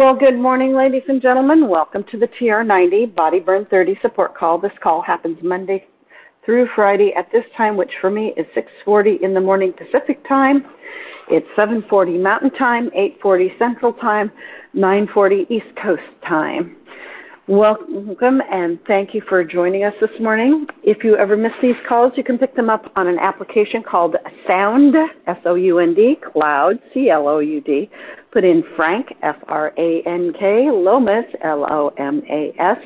Well, good morning, ladies and gentlemen. Welcome to the TR90 Body Burn 30 support call. This call happens Monday through Friday at this time, which for me is 6:40 in the morning Pacific time. It's 7:40 Mountain Time, 8:40 Central Time, 9:40 East Coast Time. Welcome and thank you for joining us this morning. If you ever miss these calls, you can pick them up on an application called Sound, S O U N D, Cloud, C L O U D. Put in Frank, F R A N K, Lomas, L O M A S,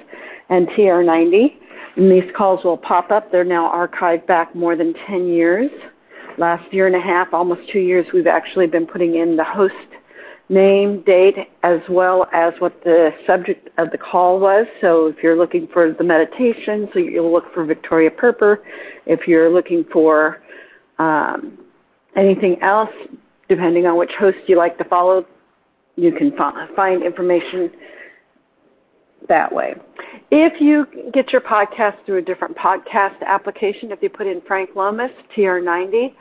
and TR90. And these calls will pop up. They're now archived back more than 10 years. Last year and a half, almost two years, we've actually been putting in the host name, date, as well as what the subject of the call was. So if you're looking for the meditation, so you'll look for Victoria Perper. If you're looking for um, anything else, depending on which host you like to follow, you can find information that way. If you get your podcast through a different podcast application, if you put in Frank Lomas, TR90,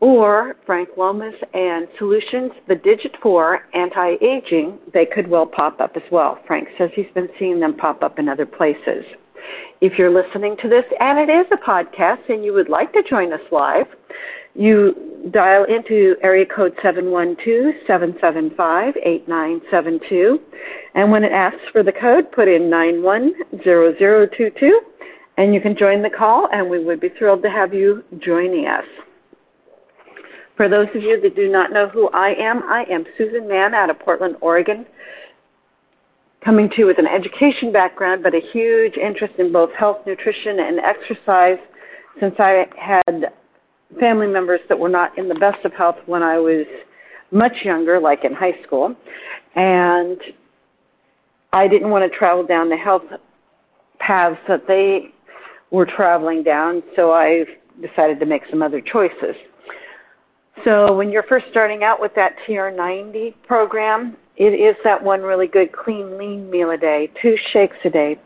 or Frank Lomas and Solutions, the Digit 4 anti aging, they could well pop up as well. Frank says he's been seeing them pop up in other places. If you're listening to this and it is a podcast and you would like to join us live, you dial into area code 712-775-8972 and when it asks for the code put in 910022 and you can join the call and we would be thrilled to have you joining us. For those of you that do not know who I am, I am Susan Mann out of Portland, Oregon, coming to you with an education background, but a huge interest in both health, nutrition, and exercise since I had family members that were not in the best of health when I was much younger, like in high school. And I didn't want to travel down the health paths that they were traveling down, so I decided to make some other choices. So when you're first starting out with that TR90 program, it is that one really good clean lean meal a day, two shakes a day,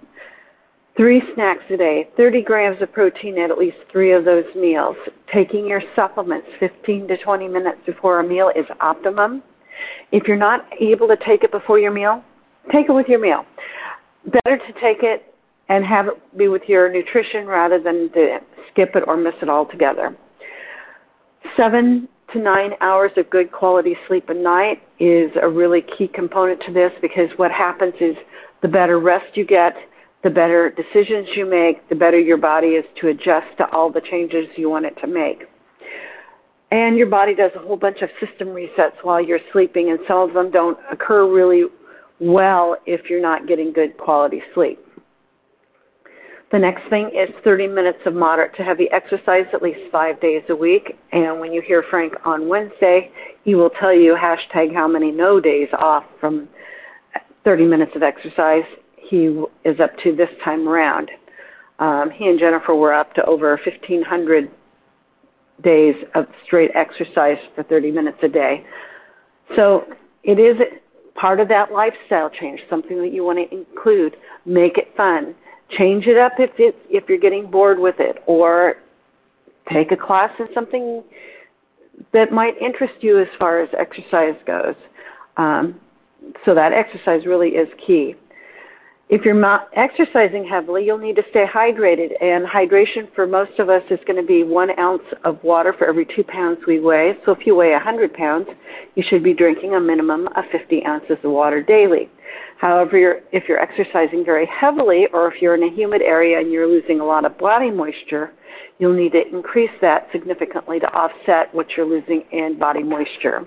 three snacks a day, 30 grams of protein at at least three of those meals. Taking your supplements 15 to 20 minutes before a meal is optimum. If you're not able to take it before your meal, take it with your meal. Better to take it and have it be with your nutrition rather than to skip it or miss it altogether. Seven to nine hours of good quality sleep a night is a really key component to this because what happens is the better rest you get, the better decisions you make, the better your body is to adjust to all the changes you want it to make. And your body does a whole bunch of system resets while you're sleeping, and some of them don't occur really well if you're not getting good quality sleep. The next thing is 30 minutes of moderate to heavy exercise at least five days a week. And when you hear Frank on Wednesday, he will tell you hashtag how many no days off from 30 minutes of exercise he is up to this time around. Um, he and Jennifer were up to over 1,500 days of straight exercise for 30 minutes a day. So it is part of that lifestyle change, something that you want to include. Make it fun change it up if it, if you're getting bored with it, or take a class in something that might interest you as far as exercise goes. Um, so that exercise really is key. If you're not exercising heavily, you'll need to stay hydrated, and hydration for most of us is going to be one ounce of water for every two pounds we weigh. So if you weigh 100 pounds, you should be drinking a minimum of 50 ounces of water daily. However, if you're exercising very heavily or if you're in a humid area and you're losing a lot of body moisture, you'll need to increase that significantly to offset what you're losing in body moisture.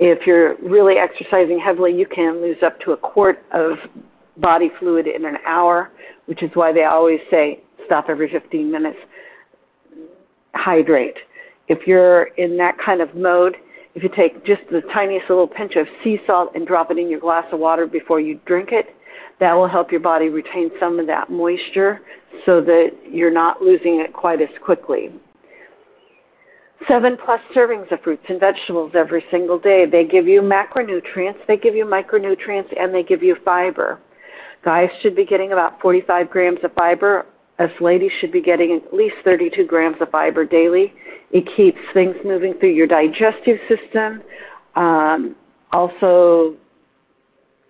If you're really exercising heavily, you can lose up to a quart of body fluid in an hour, which is why they always say stop every 15 minutes, hydrate. If you're in that kind of mode, if you take just the tiniest little pinch of sea salt and drop it in your glass of water before you drink it, that will help your body retain some of that moisture so that you're not losing it quite as quickly. Seven plus servings of fruits and vegetables every single day. They give you macronutrients, they give you micronutrients, and they give you fiber. Guys should be getting about 45 grams of fiber. Us ladies should be getting at least 32 grams of fiber daily. It keeps things moving through your digestive system. Um, also,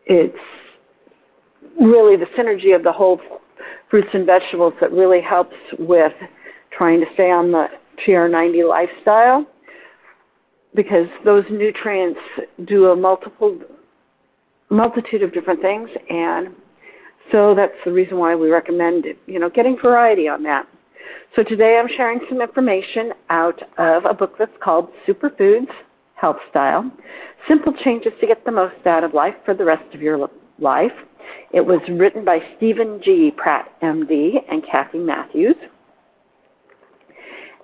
it's really the synergy of the whole fruits and vegetables that really helps with trying to stay on the TR90 lifestyle because those nutrients do a multiple multitude of different things and so that's the reason why we recommend you know getting variety on that so today i'm sharing some information out of a book that's called superfoods health style. Simple changes to get the most out of life for the rest of your life. It was written by steven g. Pratt md and kathy matthews.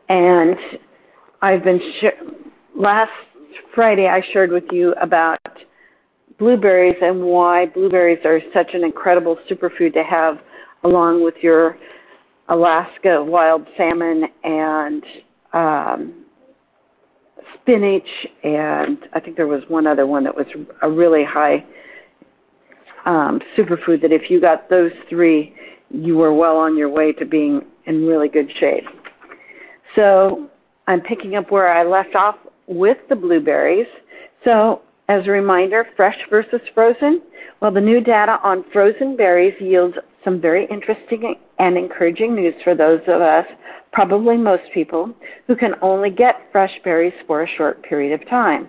And i've been sh- last Friday I shared with you about blueberries and why blueberries are such an incredible superfood to have along with your Alaska wild salmon and um, spinach and I think there was one other one that was a really high um, superfood that if you got those three, you were well on your way to being in really good shape. So I'm picking up where I left off with the blueberries. So, as a reminder, fresh versus frozen. Well, the new data on frozen berries yields some very interesting and encouraging news for those of us, probably most people, who can only get fresh berries for a short period of time.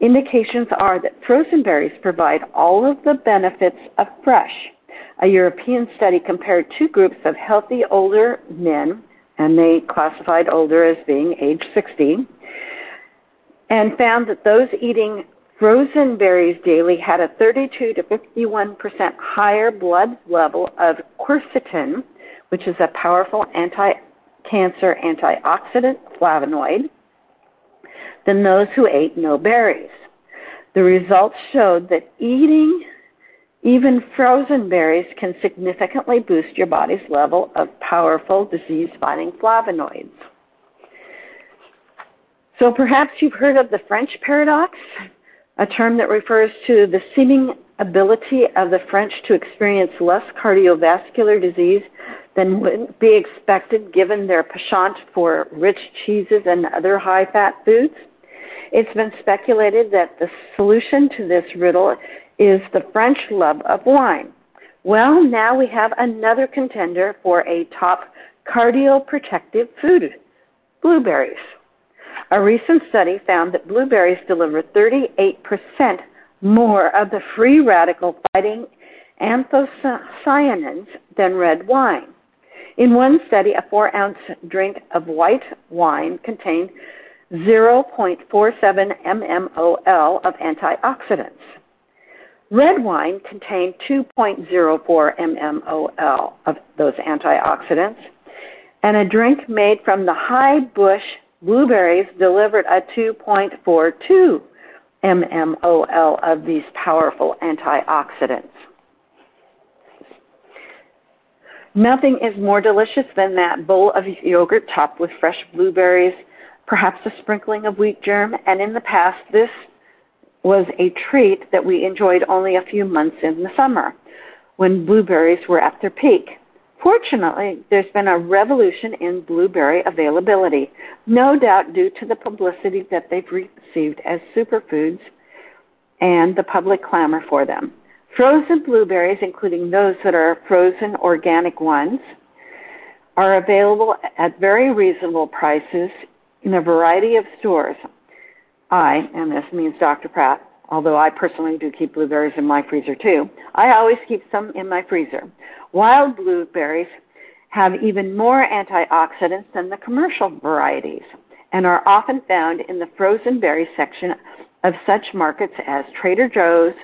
Indications are that frozen berries provide all of the benefits of fresh. A European study compared two groups of healthy older men, and they classified older as being age 60, and found that those eating frozen berries daily had a 32 to 51% higher blood level of quercetin, which is a powerful anti-cancer antioxidant flavonoid, than those who ate no berries. The results showed that eating even frozen berries can significantly boost your body's level of powerful disease fighting flavonoids. So perhaps you've heard of the French paradox, a term that refers to the seeming ability of the French to experience less cardiovascular disease than would be expected given their penchant for rich cheeses and other high fat foods. It's been speculated that the solution to this riddle is the French love of wine. Well, now we have another contender for a top cardioprotective food blueberries. A recent study found that blueberries deliver 38% more of the free radical fighting anthocyanins than red wine. In one study, a four ounce drink of white wine contained 0.47 mmol of antioxidants. Red wine contained 2.04 mmol of those antioxidants, and a drink made from the high bush Blueberries delivered a 2.42 mmol of these powerful antioxidants. Nothing is more delicious than that bowl of yogurt topped with fresh blueberries, perhaps a sprinkling of wheat germ, and in the past, this was a treat that we enjoyed only a few months in the summer when blueberries were at their peak. Fortunately, there's been a revolution in blueberry availability, no doubt due to the publicity that they've received as superfoods and the public clamor for them. Frozen blueberries, including those that are frozen organic ones, are available at very reasonable prices in a variety of stores. I, and this means Dr. Pratt, although I personally do keep blueberries in my freezer too, I always keep some in my freezer. Wild blueberries have even more antioxidants than the commercial varieties and are often found in the frozen berry section of such markets as Trader Joe's.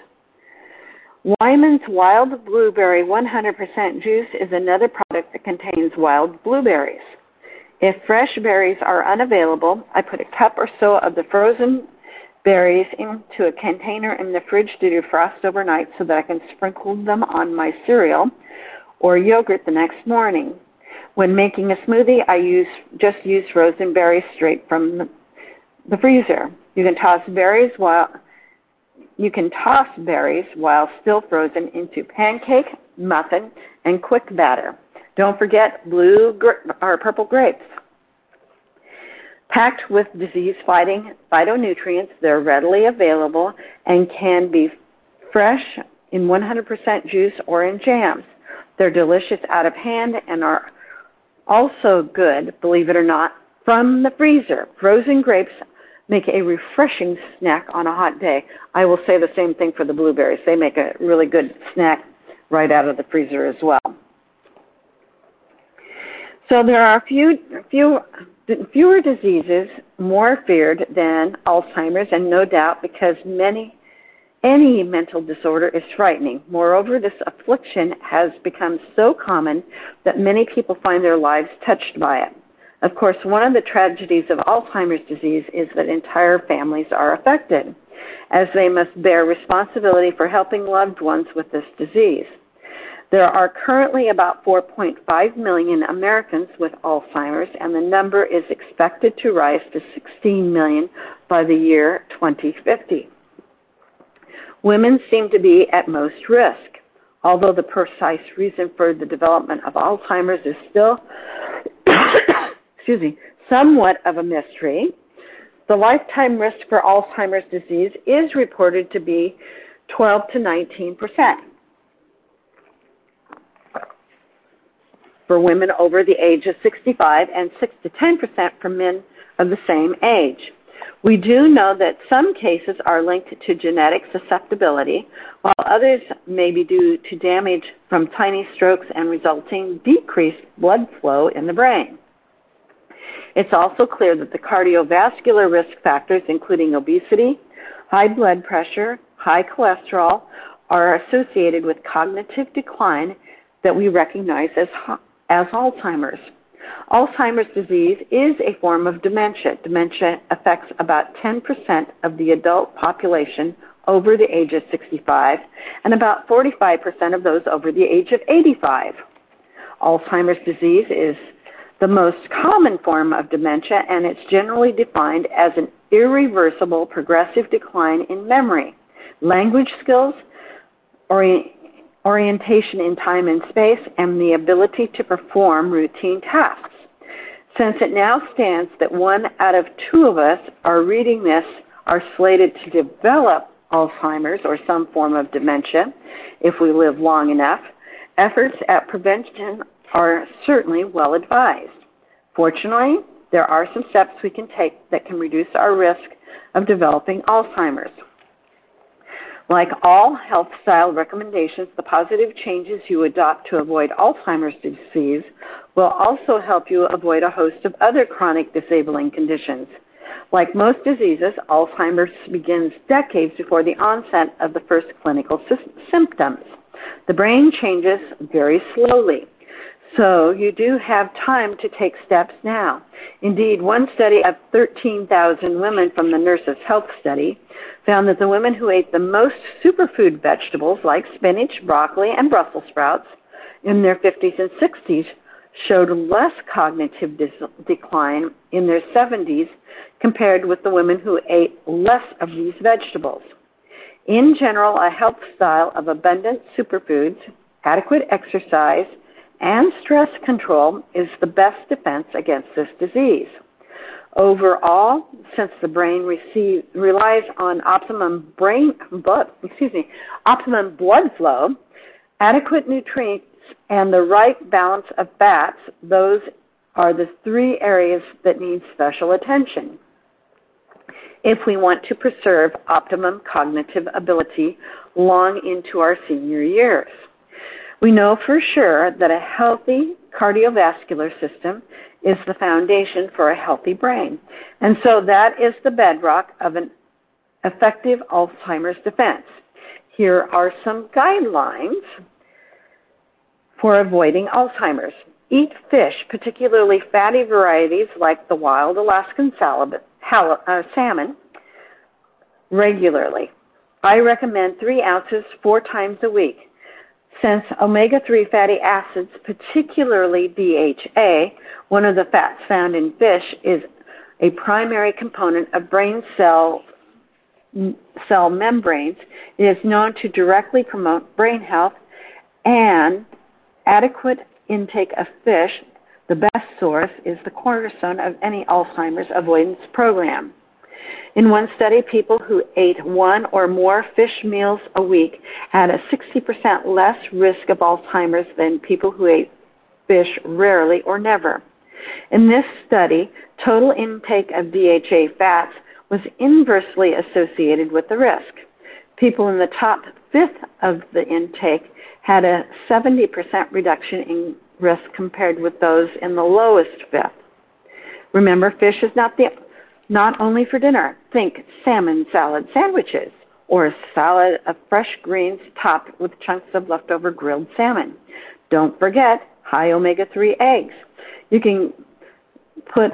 Wyman's Wild Blueberry 100% Juice is another product that contains wild blueberries. If fresh berries are unavailable, I put a cup or so of the frozen berries into a container in the fridge to defrost overnight so that I can sprinkle them on my cereal or yogurt the next morning. When making a smoothie, I use just use frozen berries straight from the, freezer. You can toss berries while you can toss berries while still frozen into pancake, muffin, and quick batter. Don't forget blue or purple grapes. Packed with disease fighting phytonutrients, they're readily available and can be fresh in 100% juice or in jams. They're delicious out of hand and are also good, believe it or not, from the freezer. Frozen grapes make a refreshing snack on a hot day. I will say the same thing for the blueberries. They make a really good snack right out of the freezer as well. So there are a few, few, fewer diseases more feared than Alzheimer's, and no doubt because many any mental disorder is frightening. Moreover, this affliction has become so common that many people find their lives touched by it. Of course, one of the tragedies of Alzheimer's disease is that entire families are affected, as they must bear responsibility for helping loved ones with this disease. There are currently about 4.5 million Americans with Alzheimer's, and the number is expected to rise to 16 million by the year 2050. Women seem to be at most risk, although the precise reason for the development of Alzheimer's is still excuse me, somewhat of a mystery. The lifetime risk for Alzheimer's disease is reported to be 12 to 19 percent for women over the age of 65 and 6 to 10 percent for men of the same age. We do know that some cases are linked to genetic susceptibility, while others may be due to damage from tiny strokes and resulting decreased blood flow in the brain. It's also clear that the cardiovascular risk factors, including obesity, high blood pressure, high cholesterol, are associated with cognitive decline that we recognize as, as Alzheimer's. Alzheimer's disease is a form of dementia. Dementia affects about 10% of the adult population over the age of 65 and about 45% of those over the age of 85. Alzheimer's disease is the most common form of dementia, and it's generally defined as an irreversible progressive decline in memory, language skills, orientation in time and space, and the ability to perform routine tasks. Since it now stands that one out of two of us are reading this are slated to develop Alzheimer's or some form of dementia if we live long enough, efforts at prevention are certainly well advised. Fortunately, there are some steps we can take that can reduce our risk of developing Alzheimer's. Like all health style recommendations, the positive changes you adopt to avoid Alzheimer's disease will also help you avoid a host of other chronic disabling conditions. Like most diseases, Alzheimer's begins decades before the onset of the first clinical sy- symptoms. The brain changes very slowly. So you do have time to take steps now. Indeed, one study of 13,000 women from the Nurses Health Study found that the women who ate the most superfood vegetables like spinach, broccoli, and Brussels sprouts in their 50s and 60s showed less cognitive dis- decline in their 70s compared with the women who ate less of these vegetables. In general, a health style of abundant superfoods, adequate exercise, and stress control is the best defense against this disease. Overall, since the brain receive, relies on optimum brain blood, excuse me, optimum blood flow, adequate nutrients, and the right balance of fats, those are the three areas that need special attention if we want to preserve optimum cognitive ability long into our senior years. We know for sure that a healthy cardiovascular system is the foundation for a healthy brain. And so that is the bedrock of an effective Alzheimer's defense. Here are some guidelines for avoiding Alzheimer's. Eat fish, particularly fatty varieties like the wild Alaskan uh, salmon, regularly. I recommend three ounces four times a week. Since omega 3 fatty acids, particularly DHA, one of the fats found in fish, is a primary component of brain cell cell membranes, it is known to directly promote brain health and adequate intake of fish, the best source, is the cornerstone of any Alzheimer's avoidance program. In one study, people who ate one or more fish meals a week had a 60% less risk of Alzheimer's than people who ate fish rarely or never. In this study, total intake of DHA fats was inversely associated with the risk. People in the top fifth of the intake had a 70% reduction in risk compared with those in the lowest fifth. Remember, fish is not the not only for dinner, think salmon salad sandwiches or a salad of fresh greens topped with chunks of leftover grilled salmon. Don't forget high omega 3 eggs. You can put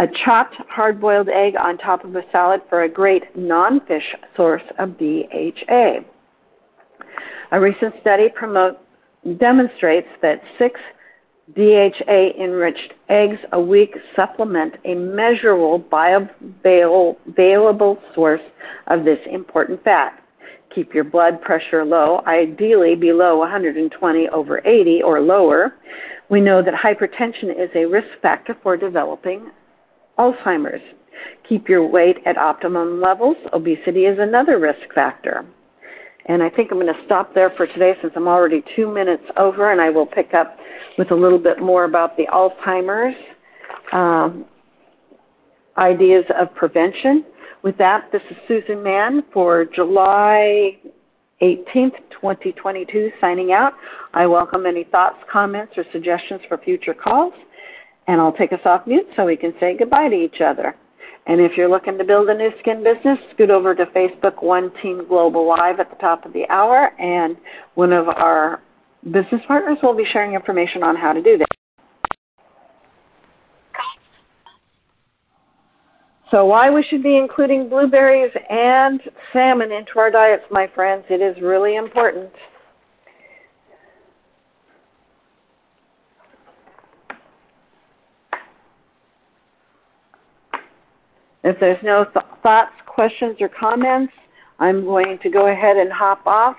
a chopped hard boiled egg on top of a salad for a great non fish source of DHA. A recent study promote, demonstrates that 6 DHA-enriched eggs a week supplement a measurable bioavailable source of this important fat. Keep your blood pressure low, ideally below 120 over 80 or lower. We know that hypertension is a risk factor for developing Alzheimer's. Keep your weight at optimum levels. Obesity is another risk factor. And I think I'm going to stop there for today since I'm already two minutes over, and I will pick up with a little bit more about the Alzheimer's um, ideas of prevention. With that, this is Susan Mann for July 18th, 2022, signing out. I welcome any thoughts, comments, or suggestions for future calls, and I'll take us off mute so we can say goodbye to each other. And if you're looking to build a Nu Skin business, scoot over to Facebook One Team Global Live at the top of the hour, and one of our business partners will be sharing information on how to do that. So, why we should be including blueberries and salmon into our diets, my friends, it is really important. If there's no th- thoughts, questions, or comments, I'm going to go ahead and hop off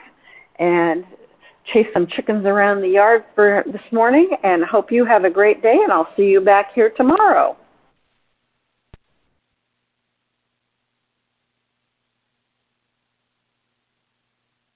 and chase some chickens around the yard for this morning and hope you have a great day and I'll see you back here tomorrow.